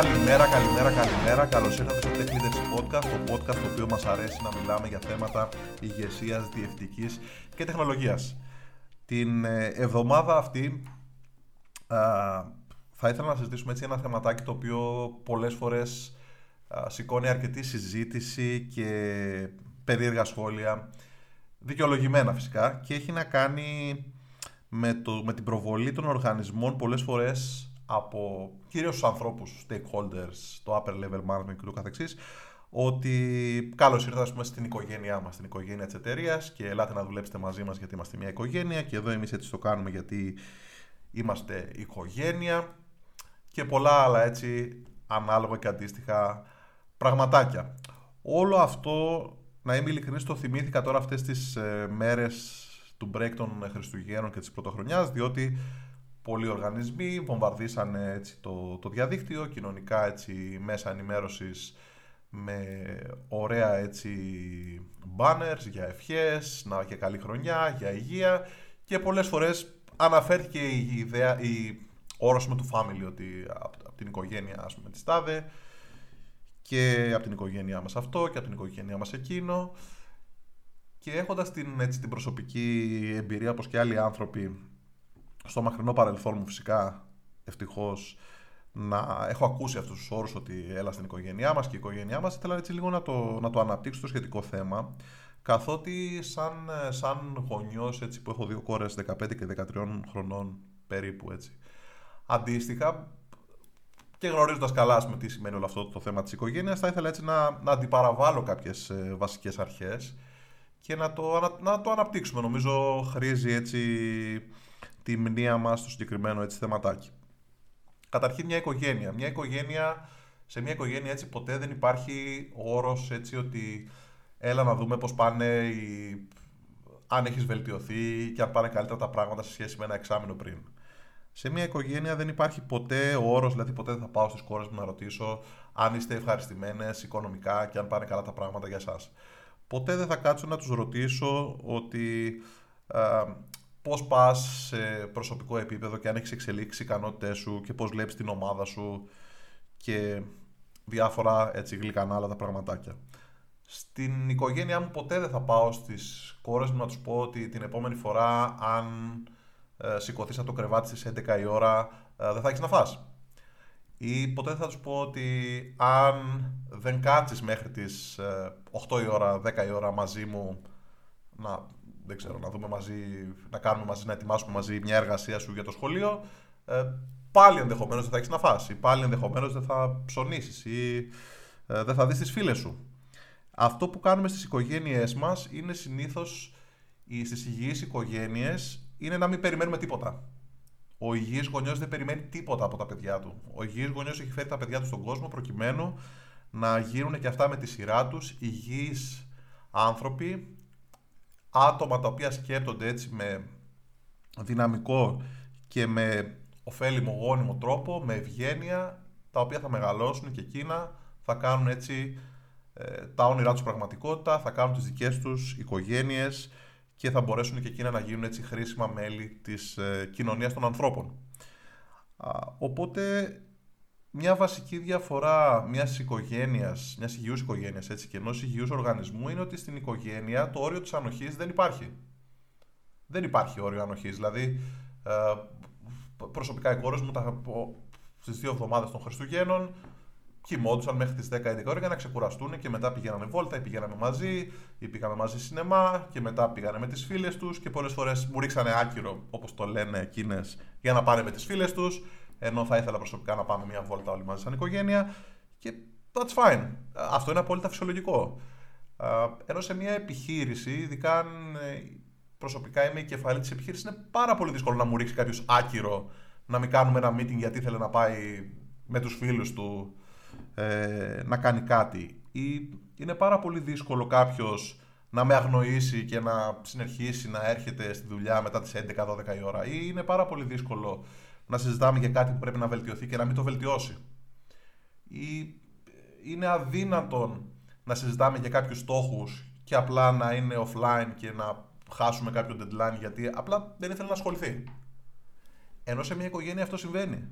Καλημέρα, καλημέρα, καλημέρα. Καλώς ήρθατε στο Tech Leaders Podcast, το podcast το οποίο μας αρέσει να μιλάμε για θέματα ηγεσίας, διευθυντική και τεχνολογίας. Την ε, εβδομάδα αυτή α, θα ήθελα να συζητήσουμε έτσι ένα θεματάκι το οποίο πολλές φορές σηκώνει αρκετή συζήτηση και περίεργα σχόλια, δικαιολογημένα φυσικά, και έχει να κάνει με, το, με την προβολή των οργανισμών πολλές φορές από κυρίως τους ανθρώπους, stakeholders, το upper level management και το καθεξής, ότι καλώς ήρθατε πούμε, στην οικογένειά μας, στην οικογένεια της εταιρείας και ελάτε να δουλέψετε μαζί μας γιατί είμαστε μια οικογένεια και εδώ εμείς έτσι το κάνουμε γιατί είμαστε οικογένεια και πολλά άλλα έτσι ανάλογα και αντίστοιχα πραγματάκια. Όλο αυτό, να είμαι ειλικρινής, το θυμήθηκα τώρα αυτές τις ε, μέρες του break των Χριστουγέννων και της Πρωτοχρονιάς, διότι πολλοί οργανισμοί βομβαρδίσανε έτσι, το, το διαδίκτυο, κοινωνικά έτσι, μέσα ενημέρωσης με ωραία έτσι banners για ευχές, να, για καλή χρονιά, για υγεία και πολλές φορές αναφέρθηκε η ιδέα, η όρος με του family, ότι από, την οικογένεια ας πούμε της τάδε και από την οικογένειά μας αυτό και από την οικογένειά μας εκείνο. Και έχοντας την, έτσι, την προσωπική εμπειρία όπως και άλλοι άνθρωποι στο μακρινό παρελθόν μου φυσικά ευτυχώς να έχω ακούσει αυτούς τους όρους ότι έλα στην οικογένειά μας και η οικογένειά μας ήθελα έτσι λίγο να το, να το αναπτύξω το σχετικό θέμα καθότι σαν, σαν γονιός έτσι, που έχω δύο κόρες 15 και 13 χρονών περίπου έτσι αντίστοιχα και γνωρίζοντας καλά με τι σημαίνει όλο αυτό το θέμα της οικογένειας, θα ήθελα έτσι να, να αντιπαραβάλω κάποιες βασικές αρχές και να το, να, το αναπτύξουμε. Νομίζω χρήζει έτσι τη μνήμα μας στο συγκεκριμένο έτσι, θεματάκι. Καταρχήν μια οικογένεια. Μια οικογένεια, σε μια οικογένεια έτσι ποτέ δεν υπάρχει όρος έτσι ότι έλα να δούμε πώς πάνε οι... αν έχεις βελτιωθεί και αν πάνε καλύτερα τα πράγματα σε σχέση με ένα εξάμεινο πριν. Σε μια οικογένεια δεν υπάρχει ποτέ ο όρος, δηλαδή ποτέ δεν θα πάω στις κόρε μου να ρωτήσω αν είστε ευχαριστημένες οικονομικά και αν πάνε καλά τα πράγματα για εσάς. Ποτέ δεν θα κάτσω να τους ρωτήσω ότι ε, πώς πας σε προσωπικό επίπεδο και αν έχεις εξελίξει οι ικανότητές σου και πώς βλέπεις την ομάδα σου και διάφορα έτσι γλυκανά άλλα τα πραγματάκια. Στην οικογένειά μου ποτέ δεν θα πάω στις κόρες μου να τους πω ότι την επόμενη φορά αν ε, σηκωθείς από το κρεβάτι στις 11 η ώρα, ε, δεν θα έχεις να φας. Ή ποτέ δεν θα τους πω ότι αν δεν κάτσεις μέχρι τις 8 ε, η ώρα, 10 η ώρα μαζί μου, να, δεν ξέρω, να δούμε μαζί, να κάνουμε μαζί, να ετοιμάσουμε μαζί μια εργασία σου για το σχολείο, ε, πάλι ενδεχομένως δεν θα έχεις να φας ή πάλι ενδεχομένως δεν θα ψωνίσεις ή ε, δεν θα δεις τις φίλες σου. Αυτό που κάνουμε στις οικογένειές μας είναι συνήθως στις υγιείς οικογένειες είναι να μην περιμένουμε τίποτα. Ο υγιής γονιός δεν περιμένει τίποτα από τα παιδιά του. Ο υγιής γονιός έχει φέρει τα παιδιά του στον κόσμο προκειμένου να γίνουν και αυτά με τη σειρά τους υγιείς άνθρωποι, άτομα τα οποία σκέπτονται έτσι με δυναμικό και με ωφέλιμο γόνιμο τρόπο, με ευγένεια, τα οποία θα μεγαλώσουν και εκείνα θα κάνουν έτσι ε, τα όνειρά τους πραγματικότητα, θα κάνουν τις δικές τους οικογένειες, και θα μπορέσουν και εκείνα να γίνουν έτσι χρήσιμα μέλη της ε, κοινωνίας των ανθρώπων. οπότε μια βασική διαφορά μιας οικογένειας, μιας υγιούς οικογένειας έτσι, και ενός υγιούς οργανισμού είναι ότι στην οικογένεια το όριο της ανοχής δεν υπάρχει. Δεν υπάρχει όριο ανοχής. Δηλαδή, ε, προσωπικά οι κόρες μου τα, στις δύο εβδομάδες των Χριστουγέννων κοιμόντουσαν μέχρι τις 10-11 ώρα για να ξεκουραστούν και μετά πηγαίνανε βόλτα ή πηγαίναμε μαζί ή πήγαμε μαζί σινεμά και μετά πήγανε με τις φίλες τους και πολλές φορές μου ρίξανε άκυρο, όπως το λένε εκείνες, για να πάνε με τις φίλες τους. Ενώ θα ήθελα προσωπικά να πάμε μια βόλτα όλοι μαζί σαν οικογένεια. Και that's fine. Αυτό είναι απόλυτα φυσιολογικό. Ενώ σε μια επιχείρηση, ειδικά αν ε, προσωπικά είμαι η κεφαλή της επιχείρησης, είναι πάρα πολύ δύσκολο να μου ρίξει κάποιος άκυρο να μην κάνουμε ένα meeting γιατί ήθελε να πάει με τους φίλους του ε, να κάνει κάτι ή είναι πάρα πολύ δύσκολο κάποιος να με αγνοήσει και να συνεχίσει να έρχεται στη δουλειά μετά τις 11-12 η ώρα ή είναι πάρα πολύ δύσκολο να συζητάμε για κάτι που πρέπει να βελτιωθεί και να μην το βελτιώσει ή είναι αδύνατον να συζητάμε για κάποιους στόχους και απλά να είναι offline και να χάσουμε κάποιο deadline γιατί απλά δεν ήθελε να ασχοληθεί. Ενώ σε μια οικογένεια αυτό συμβαίνει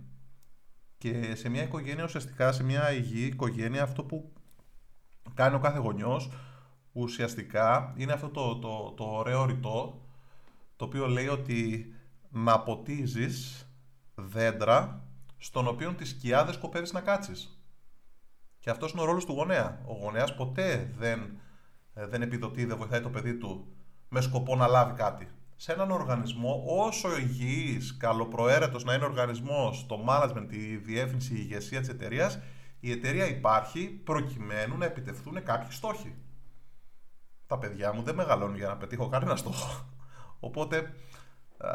Και σε μια οικογένεια, ουσιαστικά, σε μια υγιή οικογένεια, αυτό που κάνει ο κάθε γονιός, ουσιαστικά είναι αυτό το, το, το ωραίο ρητό, το οποίο λέει ότι να ποτίζεις δέντρα στον οποίο τις σκιά δεν σκοπεύεις να κάτσεις. Και αυτός είναι ο ρόλος του γονέα. Ο γονέας ποτέ δεν, ε, δεν επιδοτεί, δεν βοηθάει το παιδί του με σκοπό να λάβει κάτι. Σε έναν οργανισμό, όσο υγιής, καλοπροαίρετος να είναι ο οργανισμός, το management, η διεύθυνση, η ηγεσία της εταιρείας, η εταιρεία υπάρχει προκειμένου να επιτευχθούν κάποιοι στόχοι. Τα παιδιά μου δεν μεγαλώνουν για να πετύχω κανένα στόχο. Οπότε,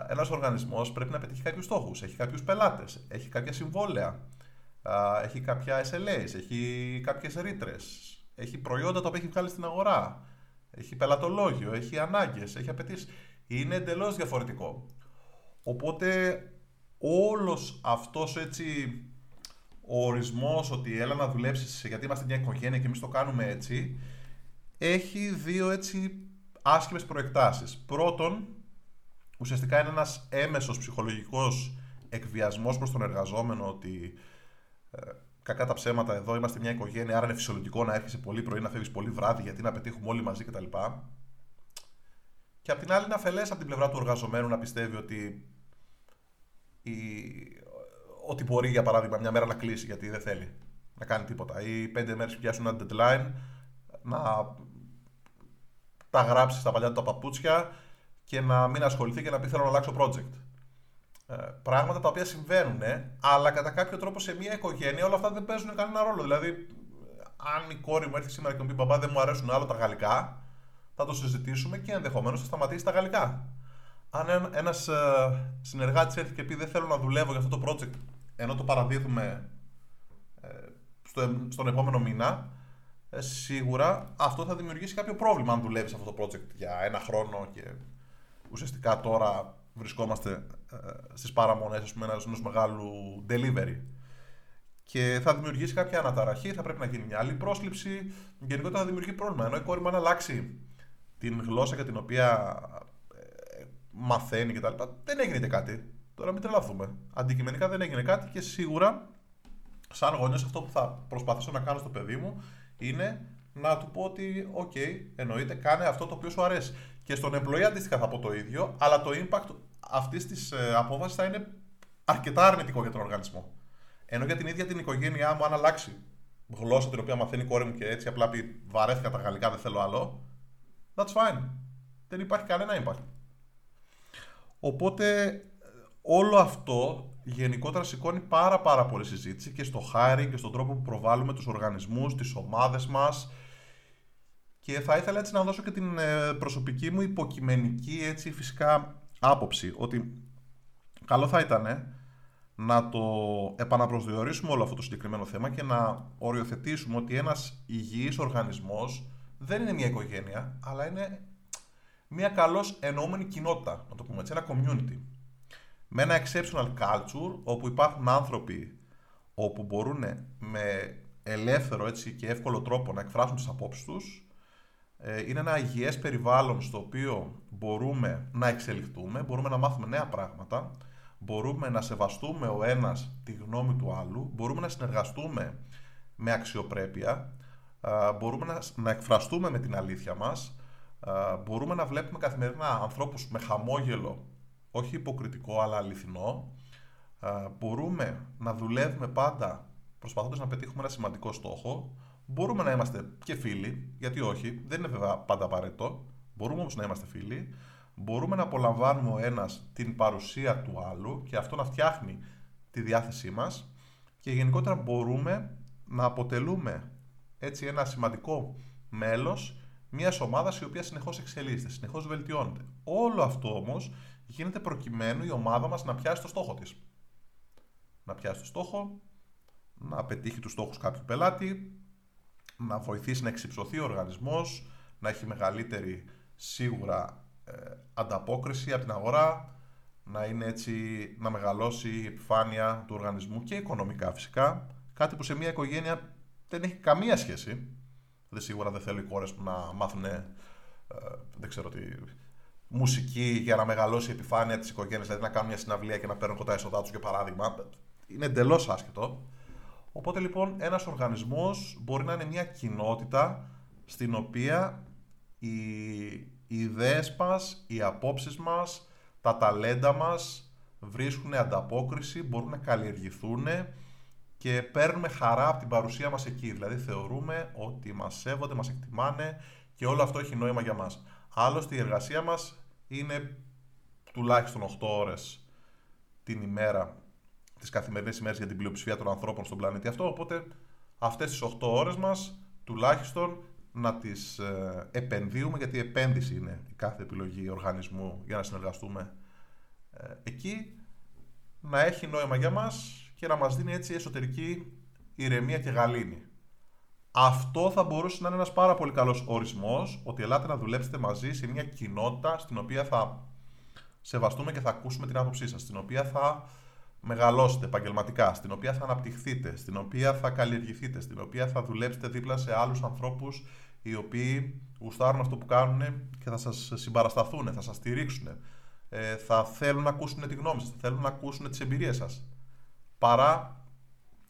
ένας οργανισμός πρέπει να πετύχει κάποιους στόχους. Έχει κάποιους πελάτες, έχει κάποια συμβόλαια, έχει κάποια SLAs, έχει κάποιες ρήτρες, έχει προϊόντα τα οποία έχει βγάλει στην αγορά, έχει πελατολόγιο, έχει ανάγκες, έχει απαιτήσεις. Είναι εντελώς διαφορετικό. Οπότε, όλος αυτός έτσι ο ορισμός ότι έλα να δουλέψεις γιατί είμαστε μια οικογένεια και εμείς το κάνουμε έτσι έχει δύο έτσι άσχημες προεκτάσεις. Πρώτον, ουσιαστικά είναι ένας έμεσος ψυχολογικός εκβιασμός προς τον εργαζόμενο ότι ε, κακά τα ψέματα εδώ είμαστε μια οικογένεια άρα είναι φυσιολογικό να έρχεσαι πολύ πρωί να φεύγεις πολύ βράδυ γιατί να πετύχουμε όλοι μαζί κτλ. Και απ' την άλλη είναι αφελές από την πλευρά του εργαζομένου να πιστεύει ότι η, ότι μπορεί για παράδειγμα μια μέρα να κλείσει γιατί δεν θέλει να κάνει τίποτα ή πέντε μέρες που πιάσουν ένα deadline να τα γράψεις στα παλιά του τα παπούτσια και να μην ασχοληθεί και να πει θέλω να αλλάξω project. Ε, πράγματα τα οποία συμβαίνουν, αλλά κατά κάποιο τρόπο σε μια οικογένεια όλα αυτά δεν παίζουν κανένα ρόλο. Δηλαδή, αν η κόρη μου έρθει σήμερα και μου πει Μπαμπά, δεν μου αρέσουν άλλο τα γαλλικά, θα το συζητήσουμε και ενδεχομένως θα σταματήσει τα γαλλικά. Αν ένας ε, συνεργάτης έρθει και πει Δεν θέλω να δουλεύω για αυτό το project, ενώ το παραδίδουμε ε, στο, στον επόμενο μήνα, ε, σίγουρα αυτό θα δημιουργήσει κάποιο πρόβλημα αν δουλεύεις αυτό το project για ένα χρόνο και ουσιαστικά τώρα βρισκόμαστε ε, στις παραμονές ας πούμε, ενός μεγάλου delivery και θα δημιουργήσει κάποια αναταραχή, θα πρέπει να γίνει μια άλλη πρόσληψη. Γενικότερα θα δημιουργεί πρόβλημα. Ενώ η κόρη μου αν αλλάξει την γλώσσα για την οποία ε, μαθαίνει κτλ. Δεν έγινε κάτι. Τώρα μην τρελαθούμε. Αντικειμενικά δεν έγινε κάτι και σίγουρα, σαν γονιός, αυτό που θα προσπαθήσω να κάνω στο παιδί μου είναι να του πω ότι, OK, εννοείται, κάνε αυτό το οποίο σου αρέσει. Και στον employee αντίστοιχα θα πω το ίδιο, αλλά το impact αυτής της ε, απόφαση θα είναι αρκετά αρνητικό για τον οργανισμό. Ενώ για την ίδια την οικογένειά μου, αν αλλάξει γλώσσα την οποία μαθαίνει η κόρη μου και έτσι απλά πει βαρέθηκα τα γαλλικά, δεν θέλω άλλο, that's fine. Δεν υπάρχει κανένα impact. Οπότε όλο αυτό γενικότερα σηκώνει πάρα πάρα πολύ συζήτηση και στο hiring και στον τρόπο που προβάλλουμε τους οργανισμούς, τις ομάδες μας και θα ήθελα έτσι να δώσω και την ε, προσωπική μου υποκειμενική έτσι φυσικά άποψη ότι καλό θα ήταν να το επαναπροσδιορίσουμε όλο αυτό το συγκεκριμένο θέμα και να οριοθετήσουμε ότι ένας υγιής οργανισμός δεν είναι μια οικογένεια, αλλά είναι μια καλώς εννοούμενη κοινότητα, να το πούμε έτσι, ένα community. Με ένα exceptional culture όπου υπάρχουν άνθρωποι όπου μπορούν με ελεύθερο έτσι, και εύκολο τρόπο να εκφράσουν τις απόψεις τους ε, είναι ένα υγιές περιβάλλον στο οποίο μπορούμε να εξελιχθούμε, μπορούμε να μάθουμε νέα πράγματα, μπορούμε να σεβαστούμε ο ένας τη γνώμη του άλλου, μπορούμε να συνεργαστούμε με αξιοπρέπεια, μπορούμε να, να εκφραστούμε με την αλήθεια μας, μπορούμε να βλέπουμε καθημερινά ανθρώπους με χαμόγελο όχι υποκριτικό αλλά αληθινό, μπορούμε να δουλεύουμε πάντα προσπαθώντας να πετύχουμε ένα σημαντικό στόχο, μπορούμε να είμαστε και φίλοι, γιατί όχι, δεν είναι βέβαια πάντα απαραίτητο, μπορούμε όμως να είμαστε φίλοι, μπορούμε να απολαμβάνουμε ο ένας την παρουσία του άλλου και αυτό να φτιάχνει τη διάθεσή μας και γενικότερα μπορούμε να αποτελούμε έτσι ένα σημαντικό μέλος μιας ομάδας η οποία συνεχώς εξελίσσεται, συνεχώς βελτιώνεται. Όλο αυτό όμως γίνεται προκειμένου η ομάδα μας να πιάσει το στόχο της. Να πιάσει το στόχο, να πετύχει τους στόχους κάποιου πελάτη, να βοηθήσει να εξυψωθεί ο οργανισμός, να έχει μεγαλύτερη σίγουρα ε, ανταπόκριση από την αγορά, να είναι έτσι, να μεγαλώσει η επιφάνεια του οργανισμού και οικονομικά φυσικά, κάτι που σε μια οικογένεια δεν έχει καμία σχέση. Δεν σίγουρα δεν θέλω οι κόρες που να μάθουν, ε, δεν ξέρω τι, μουσική για να μεγαλώσει η επιφάνεια της οικογένειας, δηλαδή να κάνουν μια συναυλία και να παίρνουν κοντά έσοδά τους για παράδειγμα. είναι εντελώς άσχετο. Οπότε λοιπόν ένας οργανισμός μπορεί να είναι μια κοινότητα στην οποία οι, οι ιδέες μας, οι απόψεις μας, τα ταλέντα μας βρίσκουν ανταπόκριση, μπορούν να καλλιεργηθούν και παίρνουμε χαρά από την παρουσία μας εκεί. Δηλαδή θεωρούμε ότι μας σέβονται, μας εκτιμάνε και όλο αυτό έχει νόημα για μας. Άλλωστε η εργασία μας είναι τουλάχιστον 8 ώρες την ημέρα, τις καθημερινές ημέρες για την πλειοψηφία των ανθρώπων στον πλανήτη αυτό, οπότε αυτές τις 8 ώρες μας τουλάχιστον να τις ε, επενδύουμε, γιατί η επένδυση είναι η κάθε επιλογή οργανισμού για να συνεργαστούμε ε, εκεί, να έχει νόημα για μας και να μας δίνει έτσι εσωτερική ηρεμία και γαλήνη. Αυτό θα μπορούσε να είναι ένας πάρα πολύ καλός ορισμός, ότι ελάτε να δουλέψετε μαζί σε μια κοινότητα στην οποία θα σεβαστούμε και θα ακούσουμε την άποψή σας, στην οποία θα μεγαλώσετε επαγγελματικά, στην οποία θα αναπτυχθείτε, στην οποία θα καλλιεργηθείτε, στην οποία θα δουλέψετε δίπλα σε άλλους ανθρώπους οι οποίοι γουστάρουν αυτό που κάνουν και θα σας συμπαρασταθούν, θα σας στηρίξουν, ε, θα θέλουν να ακούσουν τη γνώμη σας, θα θέλουν να ακούσουν τις εμπειρίες σας παρά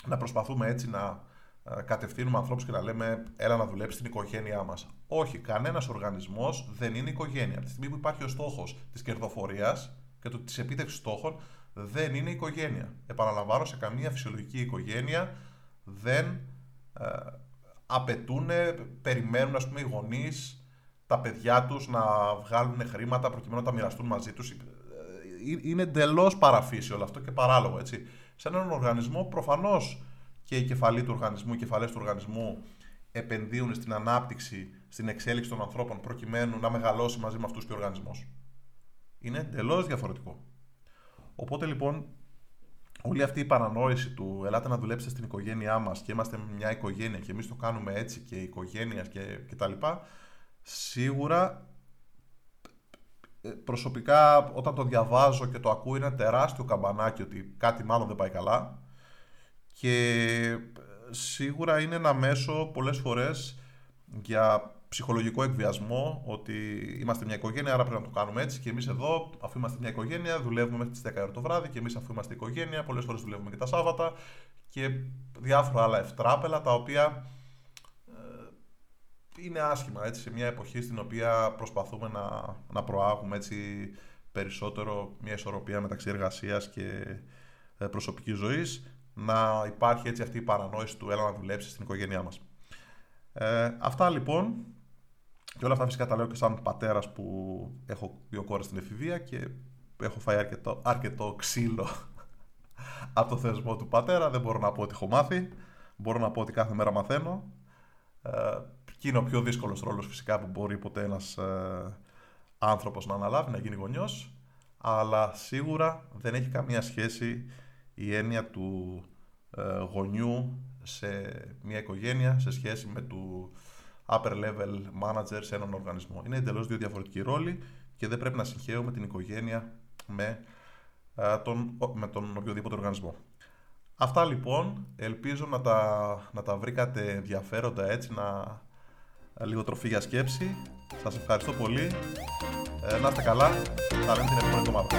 να προσπαθούμε έτσι να ε, κατευθύνουμε ανθρώπους και να λέμε έλα να δουλέψεις στην οικογένειά μας. Όχι, κανένας οργανισμός δεν είναι οικογένεια. Από τη στιγμή που υπάρχει ο στόχος της κερδοφορίας και της επίτευξης στόχων, δεν είναι οικογένεια. Επαναλαμβάνω, σε καμία φυσιολογική οικογένεια δεν ε, απαιτούν, περιμένουν ας πούμε, οι γονείς τα παιδιά τους να βγάλουν χρήματα προκειμένου να τα μοιραστούν μαζί τους. Ε, ε, είναι εντελώς παραφύσιο όλο αυτό και παράλογο. Έτσι σε έναν οργανισμό προφανώς και οι κεφαλοί του οργανισμού, οι κεφαλές του οργανισμού επενδύουν στην ανάπτυξη, στην εξέλιξη των ανθρώπων προκειμένου να μεγαλώσει μαζί με αυτούς και ο οργανισμός. Είναι εντελώς διαφορετικό. Οπότε λοιπόν, όλη αυτή η παρανόηση του ελάτε να δουλέψετε στην οικογένειά μας και είμαστε μια οικογένεια και εμείς το κάνουμε έτσι και η οικογένειας και, και τα λοιπά, σίγουρα ε, προσωπικά όταν το διαβάζω και το ακούω είναι ένα τεράστιο καμπανάκι ότι κάτι μάλλον δεν πάει καλά και ε, σίγουρα είναι ένα μέσο πολλές φορές για ψυχολογικό εκβιασμό ότι είμαστε μια οικογένεια, άρα πρέπει να το κάνουμε έτσι. Και εμείς εδώ, αφού είμαστε μια οικογένεια, δουλεύουμε μέχρι τις 10 ώρα το βράδυ. Και εμείς, αφού είμαστε οικογένεια, πολλές φορές δουλεύουμε και τα Σάββατα. Και διάφορα άλλα ευτράπελα τα οποία είναι άσχημα έτσι, σε μια εποχή στην οποία προσπαθούμε να, να προάγουμε έτσι, περισσότερο μια ισορροπία μεταξύ εργασίας και ε, προσωπικής ζωής να υπάρχει έτσι αυτή η παρανόηση του έλα να δουλέψεις στην οικογένειά μας. Ε, αυτά λοιπόν και όλα αυτά φυσικά τα λέω και σαν πατέρας που έχω δύο κόρες στην εφηβεία και έχω φάει αρκετό, αρκετό ξύλο από το θεσμό του πατέρα. Δεν μπορώ να πω ότι έχω μάθει. Μπορώ να πω ότι κάθε μέρα μαθαίνω. Ε, και είναι ο πιο δύσκολος ρόλος φυσικά που μπορεί ποτέ ένας ε, άνθρωπος να αναλάβει, να γίνει γονιός. Αλλά σίγουρα δεν έχει καμία σχέση η έννοια του ε, γονιού σε μια οικογένεια σε σχέση με του upper level manager σε έναν οργανισμό. Είναι εντελώς δύο διαφορετικοί ρόλοι και δεν πρέπει να συγχαίουμε την οικογένεια με, ε, τον, με τον οποιοδήποτε οργανισμό. Αυτά λοιπόν, ελπίζω να τα, να τα βρήκατε ενδιαφέροντα έτσι, να, λίγο τροφή για σκέψη. Σας ευχαριστώ πολύ. Ε, να είστε καλά. Θα λέμε την επόμενη εβδομάδα.